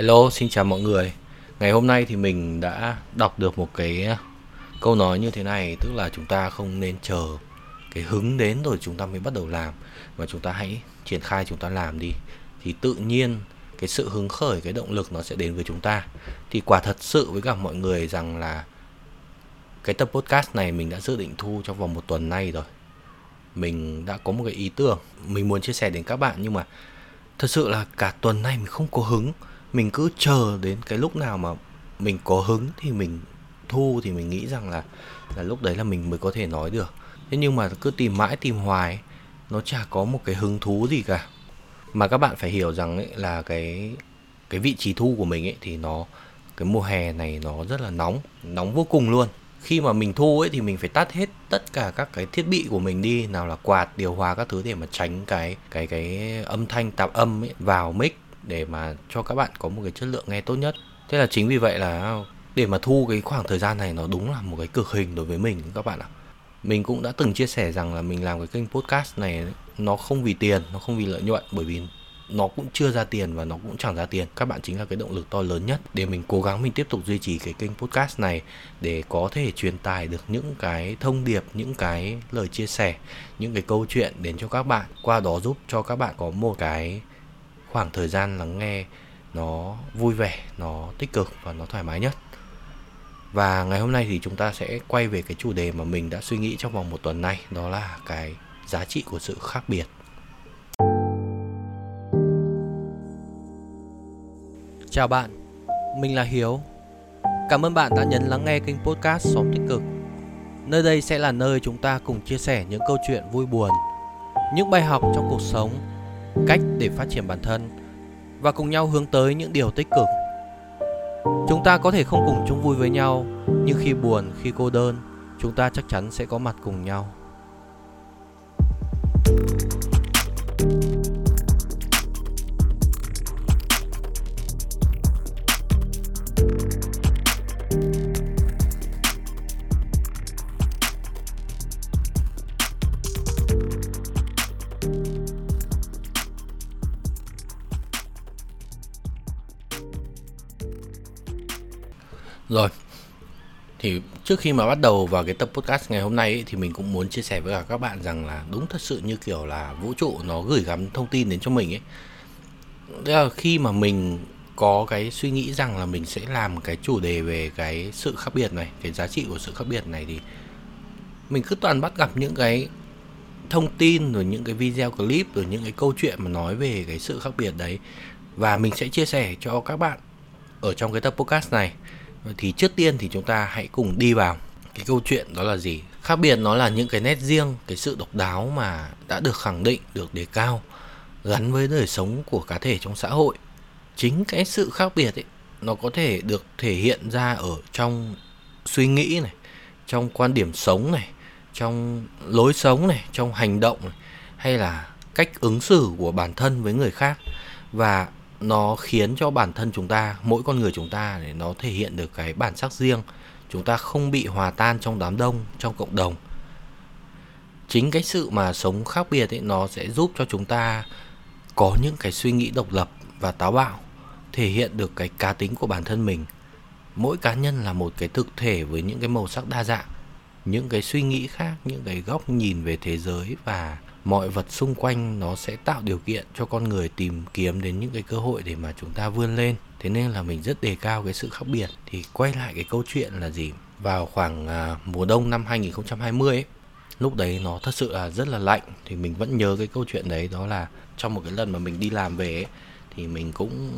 Hello, xin chào mọi người. Ngày hôm nay thì mình đã đọc được một cái câu nói như thế này, tức là chúng ta không nên chờ cái hứng đến rồi chúng ta mới bắt đầu làm mà chúng ta hãy triển khai chúng ta làm đi thì tự nhiên cái sự hứng khởi cái động lực nó sẽ đến với chúng ta. Thì quả thật sự với cả mọi người rằng là cái tập podcast này mình đã dự định thu trong vòng một tuần nay rồi. Mình đã có một cái ý tưởng mình muốn chia sẻ đến các bạn nhưng mà thật sự là cả tuần nay mình không có hứng mình cứ chờ đến cái lúc nào mà mình có hứng thì mình thu, thì mình nghĩ rằng là là lúc đấy là mình mới có thể nói được. Thế nhưng mà cứ tìm mãi, tìm hoài, nó chả có một cái hứng thú gì cả. Mà các bạn phải hiểu rằng ấy, là cái cái vị trí thu của mình ấy, thì nó, cái mùa hè này nó rất là nóng nóng vô cùng luôn. Khi mà mình thu ấy, thì mình phải tắt hết tất cả các cái thiết bị của mình đi, nào là quạt, điều hòa các thứ để mà tránh cái cái cái âm thanh tạp âm ấy vào mic để mà cho các bạn có một cái chất lượng nghe tốt nhất. Thế là chính vì vậy là để mà thu cái khoảng thời gian này nó đúng là một cái cực hình đối với mình các bạn ạ. Mình cũng đã từng chia sẻ rằng là mình làm cái kênh podcast này nó không vì tiền, nó không vì lợi nhuận, bởi vì nó cũng chưa ra tiền và nó cũng chẳng ra tiền. Các bạn chính là cái động lực to lớn nhất để mình cố gắng mình tiếp tục duy trì cái kênh podcast này để có thể truyền tải được những cái thông điệp, những cái lời chia sẻ, những cái câu chuyện đến cho các bạn. Qua đó giúp cho các bạn có một cái khoảng thời gian lắng nghe nó vui vẻ nó tích cực và nó thoải mái nhất và ngày hôm nay thì chúng ta sẽ quay về cái chủ đề mà mình đã suy nghĩ trong vòng một tuần nay đó là cái giá trị của sự khác biệt Chào bạn, mình là Hiếu. Cảm ơn bạn đã nhấn lắng nghe kênh podcast Xóm Tích Cực. Nơi đây sẽ là nơi chúng ta cùng chia sẻ những câu chuyện vui buồn, những bài học trong cuộc sống, cách để phát triển bản thân và cùng nhau hướng tới những điều tích cực. Chúng ta có thể không cùng chung vui với nhau, nhưng khi buồn, khi cô đơn, chúng ta chắc chắn sẽ có mặt cùng nhau. Rồi, thì trước khi mà bắt đầu vào cái tập podcast ngày hôm nay ấy, thì mình cũng muốn chia sẻ với cả các bạn rằng là đúng thật sự như kiểu là vũ trụ nó gửi gắm thông tin đến cho mình ấy. Tức là khi mà mình có cái suy nghĩ rằng là mình sẽ làm cái chủ đề về cái sự khác biệt này, cái giá trị của sự khác biệt này thì mình cứ toàn bắt gặp những cái thông tin rồi những cái video clip rồi những cái câu chuyện mà nói về cái sự khác biệt đấy. Và mình sẽ chia sẻ cho các bạn ở trong cái tập podcast này thì trước tiên thì chúng ta hãy cùng đi vào. Cái câu chuyện đó là gì? Khác biệt nó là những cái nét riêng, cái sự độc đáo mà đã được khẳng định, được đề cao gắn với đời sống của cá thể trong xã hội. Chính cái sự khác biệt ấy, nó có thể được thể hiện ra ở trong suy nghĩ này, trong quan điểm sống này, trong lối sống này, trong hành động này, hay là cách ứng xử của bản thân với người khác. Và nó khiến cho bản thân chúng ta, mỗi con người chúng ta để nó thể hiện được cái bản sắc riêng. Chúng ta không bị hòa tan trong đám đông, trong cộng đồng. Chính cái sự mà sống khác biệt ấy, nó sẽ giúp cho chúng ta có những cái suy nghĩ độc lập và táo bạo, thể hiện được cái cá tính của bản thân mình. Mỗi cá nhân là một cái thực thể với những cái màu sắc đa dạng, những cái suy nghĩ khác, những cái góc nhìn về thế giới và mọi vật xung quanh nó sẽ tạo điều kiện cho con người tìm kiếm đến những cái cơ hội để mà chúng ta vươn lên. Thế nên là mình rất đề cao cái sự khác biệt. Thì quay lại cái câu chuyện là gì? Vào khoảng à, mùa đông năm 2020 ấy lúc đấy nó thật sự là rất là lạnh. Thì mình vẫn nhớ cái câu chuyện đấy đó là trong một cái lần mà mình đi làm về ấy, thì mình cũng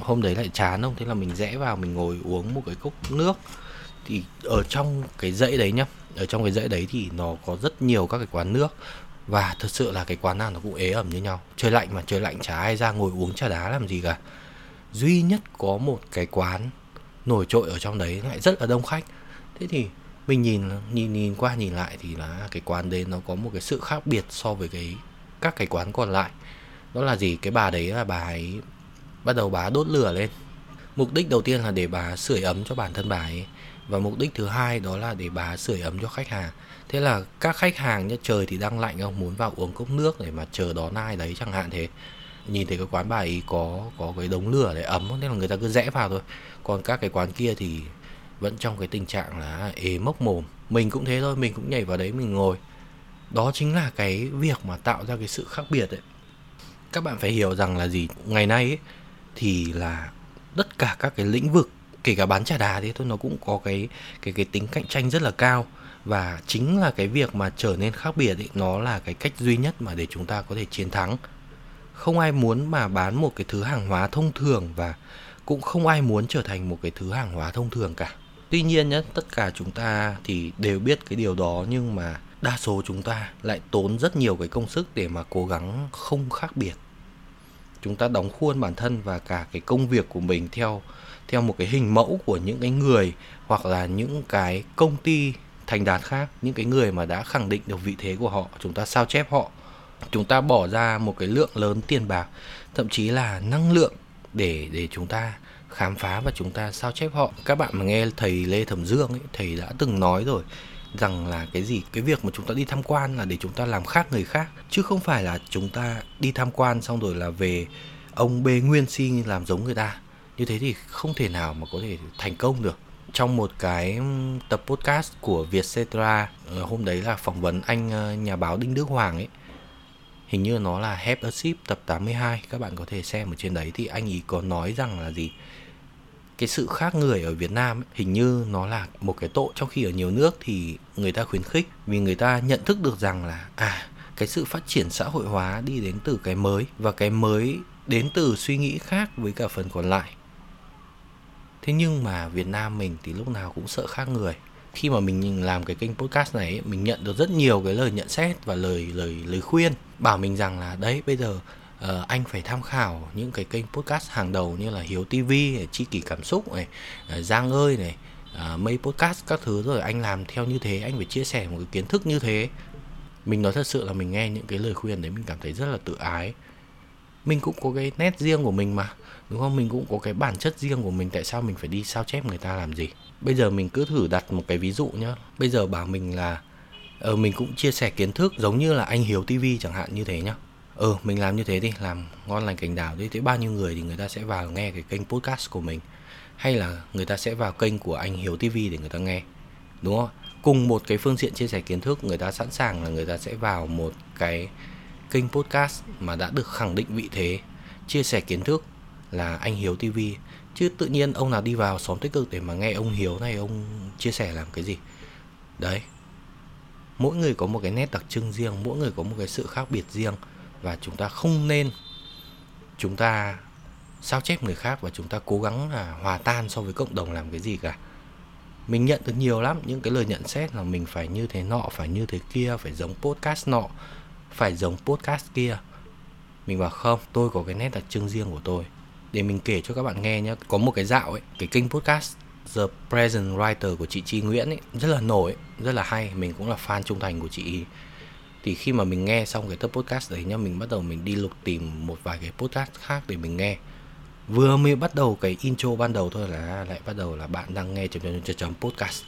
hôm đấy lại chán không? Thế là mình rẽ vào mình ngồi uống một cái cốc nước. Thì ở trong cái dãy đấy nhá ở trong cái dãy đấy thì nó có rất nhiều các cái quán nước và thật sự là cái quán nào nó cũng ế ẩm như nhau. Trời lạnh mà, trời lạnh chả ai ra ngồi uống trà đá làm gì cả. Duy nhất có một cái quán nổi trội ở trong đấy lại rất là đông khách. Thế thì mình nhìn nhìn nhìn qua, nhìn lại thì là cái quán đấy nó có một cái sự khác biệt so với cái, các cái quán còn lại. Đó là gì? Cái bà đấy là bà ấy bắt đầu bà đốt lửa lên mục đích đầu tiên là để bà sưởi ấm cho bản thân bà ấy. Và mục đích thứ hai đó là để bà sưởi ấm cho khách hàng. Thế là các khách hàng nhá trời thì đang lạnh không? Muốn vào uống cốc nước để mà chờ đón ai đấy chẳng hạn thế. Nhìn thấy cái quán bài ấy có có cái đống lửa để ấm nên là người ta cứ rẽ vào thôi. Còn các cái quán kia thì vẫn trong cái tình trạng là ế mốc mồm. Mình cũng thế thôi mình cũng nhảy vào đấy mình ngồi. Đó chính là cái việc mà tạo ra cái sự khác biệt ấy. Các bạn phải hiểu rằng là gì? Ngày nay ấy, thì là tất cả các cái lĩnh vực, kể cả bán trà đá thế thôi, nó cũng có cái cái cái tính cạnh tranh rất là cao. Và chính là cái việc mà trở nên khác biệt ấy nó là cái cách duy nhất mà để chúng ta có thể chiến thắng. Không ai muốn mà bán một cái thứ hàng hóa thông thường và cũng không ai muốn trở thành một cái thứ hàng hóa thông thường cả. Tuy nhiên nhé tất cả chúng ta thì đều biết cái điều đó, nhưng mà đa số chúng ta lại tốn rất nhiều cái công sức để mà cố gắng không khác biệt chúng ta đóng khuôn bản thân và cả cái công việc của mình theo theo một cái hình mẫu của những cái người hoặc là những cái công ty thành đạt khác, những cái người mà đã khẳng định được vị thế của họ, chúng ta sao chép họ. Chúng ta bỏ ra một cái lượng lớn tiền bạc, thậm chí là năng lượng để để chúng ta khám phá và chúng ta sao chép họ. Các bạn mà nghe thầy lê thẩm dương ấy, thầy đã từng nói rồi rằng là cái gì, cái việc mà chúng ta đi tham quan là để chúng ta làm khác người khác, chứ không phải là chúng ta đi tham quan xong rồi là về ông bê nguyên si làm giống người ta. Như thế thì không thể nào mà có thể thành công được. Trong một cái tập podcast của Vietcetera ờ, hôm đấy là phỏng vấn anh ờ, nhà báo Đinh Đức Hoàng ấy. Hình như nó là Have a Ship tập 82 các bạn có thể xem ở trên đấy thì anh ý có nói rằng là gì? Cái sự khác người ở Việt Nam ấy, hình như nó là một cái tội. Trong khi ở nhiều nước thì người ta khuyến khích vì người ta nhận thức được rằng là à cái sự phát triển xã hội hóa đi đến từ cái mới và cái mới đến từ suy nghĩ khác với cả phần còn lại. Thế nhưng mà Việt Nam mình thì lúc nào cũng sợ khác người. Khi mà mình làm cái kênh podcast này mình nhận được rất nhiều cái lời nhận xét và lời lời lời khuyên bảo mình rằng là đấy bây giờ uh, anh phải tham khảo những cái kênh podcast hàng đầu như là Hiếu TV, Chi kỷ cảm xúc này, uh, Giang ơi này, ờ, uh, Mây podcast các thứ rồi anh làm theo như thế, anh phải chia sẻ một cái kiến thức như thế. Mình nói thật sự là mình nghe những cái lời khuyên đấy mình cảm thấy rất là tự ái. Mình cũng có cái nét riêng của mình mà, đúng không? Mình cũng có cái bản chất riêng của mình tại sao mình phải đi sao chép người ta làm gì? Bây giờ mình cứ thử đặt một cái ví dụ nhá. Bây giờ bảo mình là ờ mình cũng chia sẻ kiến thức giống như là anh Hiếu TV chẳng hạn như thế nhá ừ mình làm như thế đi, làm ngon lành cảnh đảo đi. Thế bao nhiêu người thì người ta sẽ vào nghe cái kênh podcast của mình? Hay là người ta sẽ vào kênh của anh Hiếu TV để người ta nghe? Đúng không? Cùng một cái phương diện chia sẻ kiến thức, người ta sẵn sàng là người ta sẽ vào một cái kênh podcast mà đã được khẳng định vị thế. Chia sẻ kiến thức là anh Hiếu TV chứ tự nhiên ông nào đi vào xóm tích cực để mà nghe ông Hiếu này, ông chia sẻ làm cái gì? Đấy. Mỗi người có một cái nét đặc trưng riêng, mỗi người có một cái sự khác biệt riêng và chúng ta không nên, chúng ta sao chép người khác và chúng ta cố gắng là hòa tan so với cộng đồng làm cái gì cả. Mình nhận được nhiều lắm, những cái lời nhận xét là mình phải như thế nọ, phải như thế kia, phải giống podcast nọ, phải giống podcast kia. Mình bảo, không, tôi có cái nét đặc trưng riêng của tôi. Để mình kể cho các bạn nghe nhé có một cái dạo ấy, cái kênh podcast The Present Writer của chị Chi Nguyễn ấy, rất là nổi, rất là hay, mình cũng là fan trung thành của chị thì khi mà mình nghe xong cái tập podcast đấy nhá, mình bắt đầu mình đi lục tìm một vài cái podcast khác để mình nghe. Vừa mới bắt đầu cái intro ban đầu thôi là lại bắt đầu là bạn đang nghe chấm chấm chấm chấm podcast.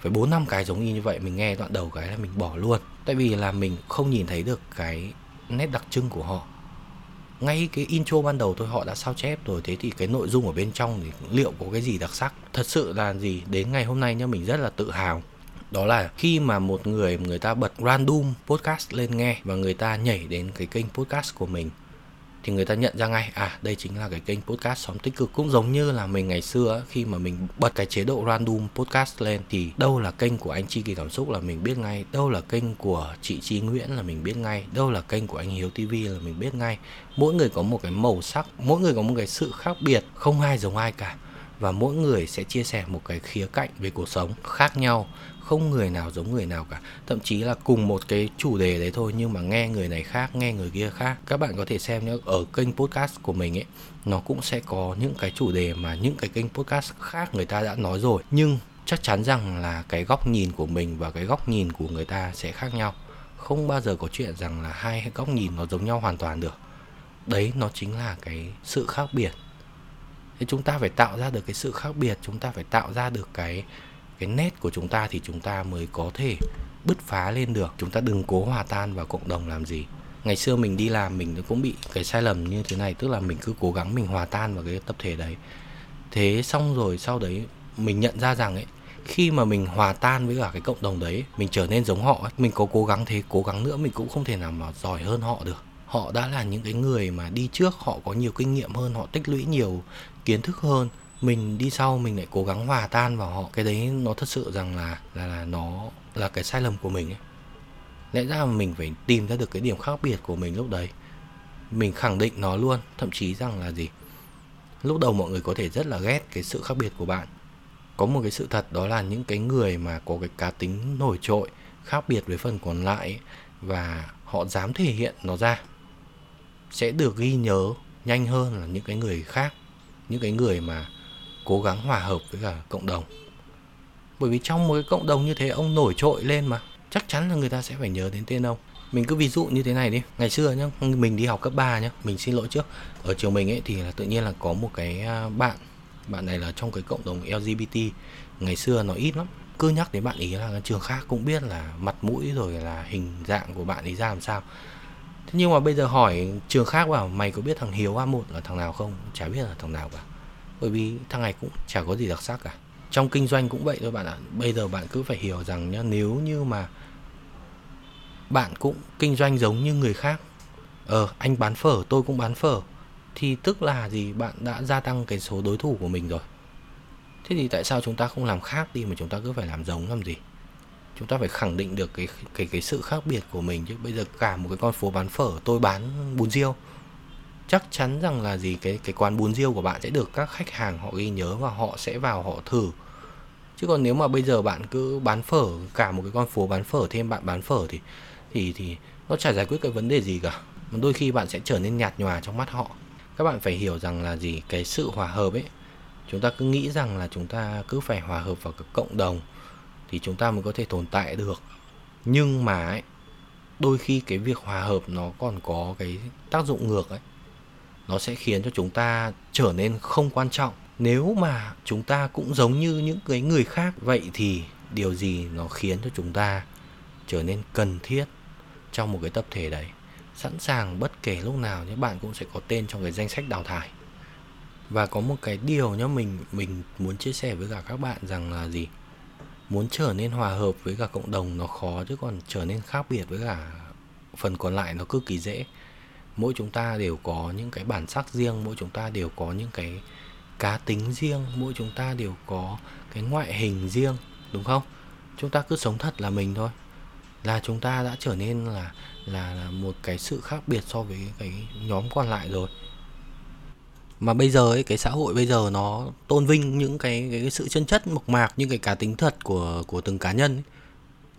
Phải bốn năm cái giống như vậy, mình nghe đoạn đầu cái là mình bỏ luôn. Tại vì là mình không nhìn thấy được cái nét đặc trưng của họ. Ngay cái intro ban đầu thôi, họ đã sao chép rồi. Thế thì cái nội dung ở bên trong thì liệu có cái gì đặc sắc? Thật sự là gì? Đến ngày hôm nay nhá, mình rất là tự hào đó là khi mà một người người ta bật random podcast lên nghe và người ta nhảy đến cái kênh podcast của mình, thì người ta nhận ra ngay à đây chính là cái kênh podcast xóm tích cực. Cũng giống như là mình ngày xưa khi mà mình bật cái chế độ random podcast lên, thì đâu là kênh của anh Chi Kỳ Cảm Xúc là mình biết ngay, đâu là kênh của chị Chi Nguyễn là mình biết ngay, đâu là kênh của anh Hiếu TV là mình biết ngay. Mỗi người có một cái màu sắc, mỗi người có một cái sự khác biệt, không ai giống ai cả. Và mỗi người sẽ chia sẻ một cái khía cạnh về cuộc sống khác nhau không người nào giống người nào cả. Thậm chí là cùng một cái chủ đề đấy thôi, nhưng mà nghe người này khác, nghe người kia khác. Các bạn có thể xem nhé, ở kênh podcast của mình ấy, nó cũng sẽ có những cái chủ đề mà những cái kênh podcast khác người ta đã nói rồi. Nhưng chắc chắn rằng là cái góc nhìn của mình và cái góc nhìn của người ta sẽ khác nhau. Không bao giờ có chuyện rằng là hai góc nhìn nó giống nhau hoàn toàn được. Đấy, nó chính là cái sự khác biệt. Thì chúng ta phải tạo ra được cái sự khác biệt, chúng ta phải tạo ra được cái cái nét của chúng ta thì chúng ta mới có thể bứt phá lên được. Chúng ta đừng cố hòa tan vào cộng đồng làm gì. Ngày xưa mình đi làm mình cũng bị cái sai lầm như thế này tức là mình cứ cố gắng mình hòa tan vào cái tập thể đấy. Thế xong rồi sau đấy mình nhận ra rằng ấy khi mà mình hòa tan với cả cái cộng đồng đấy mình trở nên giống họ ấy, mình có cố gắng thế cố gắng nữa mình cũng không thể nào mà giỏi hơn họ được. Họ đã là những cái người mà đi trước họ có nhiều kinh nghiệm hơn họ tích lũy nhiều kiến thức hơn mình đi sau mình lại cố gắng hòa tan vào họ. Cái đấy nó thật sự rằng là là là nó là cái sai lầm của mình ấy. Lẽ ra mà mình phải tìm ra được cái điểm khác biệt của mình lúc đấy. Mình khẳng định nó luôn, thậm chí rằng là gì? Lúc đầu mọi người có thể rất là ghét cái sự khác biệt của bạn. Có một cái sự thật đó là những cái người mà có cái cá tính nổi trội, khác biệt với phần còn lại và họ dám thể hiện nó ra, sẽ được ghi nhớ nhanh hơn là những cái người khác, những cái người mà cố gắng hòa hợp với cả cộng đồng. Bởi vì trong một cái cộng đồng như thế, ông nổi trội lên mà. Chắc chắn là người ta sẽ phải nhớ đến tên ông. Mình cứ ví dụ như thế này đi. Ngày xưa nhá, mình đi học cấp 3 nhá, mình xin lỗi trước. Ở trường mình ấy thì là tự nhiên là có một cái à, bạn bạn này là trong cái cộng đồng LGBT ngày xưa nó ít lắm. Cứ nhắc đến bạn ý là trường khác cũng biết là mặt mũi rồi là hình dạng của bạn ấy ra làm sao. Thế nhưng mà bây giờ hỏi trường khác bảo, mày có biết thằng Hiếu a một là thằng nào không? Chả biết là thằng nào cả bởi vì thằng này cũng chả có gì đặc sắc cả. Trong kinh doanh cũng vậy thôi bạn ạ. Bây giờ bạn cứ phải hiểu rằng nhá, nếu như mà bạn cũng kinh doanh giống như người khác ờ anh bán phở, tôi cũng bán phở, thì tức là gì? Bạn đã gia tăng cái số đối thủ của mình rồi. Thế thì tại sao chúng ta không làm khác đi mà chúng ta cứ phải làm giống làm gì? Chúng ta phải khẳng định được cái cái cái sự khác biệt của mình chứ. Bây giờ cả một cái con phố bán phở, tôi bán bún riêu chắc chắn rằng là gì cái cái quán bún riêu của bạn sẽ được các khách hàng họ ghi nhớ và họ sẽ vào họ thử. Chứ còn nếu mà bây giờ bạn cứ bán phở cả một cái con phố bán phở thêm bạn bán phở thì thì thì nó chả giải quyết cái vấn đề gì cả. Mà đôi khi bạn sẽ trở nên nhạt nhòa trong mắt họ. Các bạn phải hiểu rằng là gì cái sự hòa hợp ấy chúng ta cứ nghĩ rằng là chúng ta cứ phải hòa hợp vào cái cộng đồng thì chúng ta mới có thể tồn tại được. Nhưng mà ấy, đôi khi cái việc hòa hợp nó còn có cái tác dụng ngược ấy nó sẽ khiến cho chúng ta trở nên không quan trọng. Nếu mà chúng ta cũng giống như những cái người khác, vậy thì điều gì nó khiến cho chúng ta trở nên cần thiết trong một cái tập thể đấy? Sẵn sàng bất kể lúc nào những bạn cũng sẽ có tên trong cái danh sách đào thải. Và có một cái điều nhá, mình mình muốn chia sẻ với cả các bạn rằng là gì? Muốn trở nên hòa hợp với cả cộng đồng nó khó chứ còn trở nên khác biệt với cả phần còn lại nó cực kỳ dễ mỗi chúng ta đều có những cái bản sắc riêng mỗi chúng ta đều có những cái cá tính riêng mỗi chúng ta đều có cái ngoại hình riêng đúng không? Chúng ta cứ sống thật là mình thôi. Là chúng ta đã trở nên là là, là một cái sự khác biệt so với cái nhóm còn lại rồi. Mà bây giờ ấy cái xã hội bây giờ nó tôn vinh những cái cái, cái sự chân chất mộc mạc những cái cá tính thật của của từng cá nhân ấy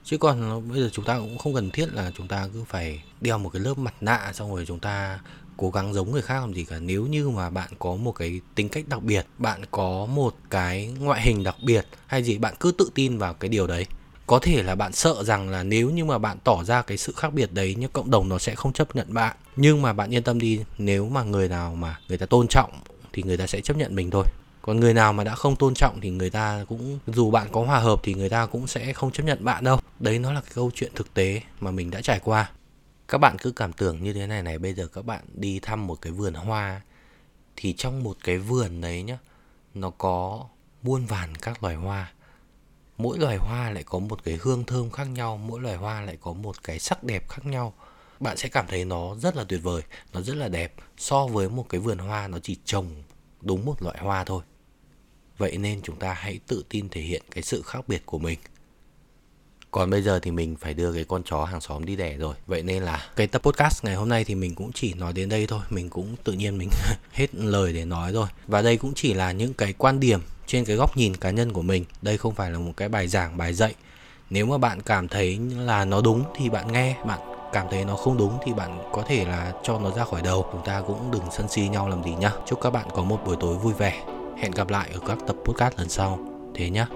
chứ còn bây giờ chúng ta cũng không cần thiết là chúng ta cứ phải đeo một cái lớp mặt nạ xong rồi chúng ta cố gắng giống người khác làm gì cả. Nếu như mà bạn có một cái tính cách đặc biệt, bạn có một cái ngoại hình đặc biệt, hay gì, bạn cứ tự tin vào cái điều đấy. Có thể là bạn sợ rằng là nếu như mà bạn tỏ ra cái sự khác biệt đấy nhưng cộng đồng nó sẽ không chấp nhận bạn. Nhưng mà bạn yên tâm đi, nếu mà người nào mà người ta tôn trọng thì người ta sẽ chấp nhận mình thôi. Còn người nào mà đã không tôn trọng thì người ta cũng, dù bạn có hòa hợp thì người ta cũng sẽ không chấp nhận bạn đâu đấy nó là cái câu chuyện thực tế mà mình đã trải qua. Các bạn cứ cảm tưởng như thế này này, bây giờ các bạn đi thăm một cái vườn hoa, thì trong một cái vườn đấy nhá, nó có muôn vàn các loài hoa. Mỗi loài hoa lại có một cái hương thơm khác nhau, mỗi loài hoa lại có một cái sắc đẹp khác nhau. Bạn sẽ cảm thấy nó rất là tuyệt vời, nó rất là đẹp so với một cái vườn hoa nó chỉ trồng đúng một loại hoa thôi. Vậy nên chúng ta hãy tự tin thể hiện cái sự khác biệt của mình còn bây giờ thì mình phải đưa cái con chó hàng xóm đi đẻ rồi. Vậy nên là cái tập podcast ngày hôm nay thì mình cũng chỉ nói đến đây thôi. Mình cũng tự nhiên mình hết lời để nói rồi. Và đây cũng chỉ là những cái quan điểm trên cái góc nhìn cá nhân của mình. Đây không phải là một cái bài giảng, bài dạy. Nếu mà bạn cảm thấy là nó đúng thì bạn nghe. Bạn cảm thấy nó không đúng thì bạn có thể là cho nó ra khỏi đầu. Chúng ta cũng đừng sân si nhau làm gì nhá. Chúc các bạn có một buổi tối vui vẻ. Hẹn gặp lại ở các tập podcast lần sau. Thế nhá.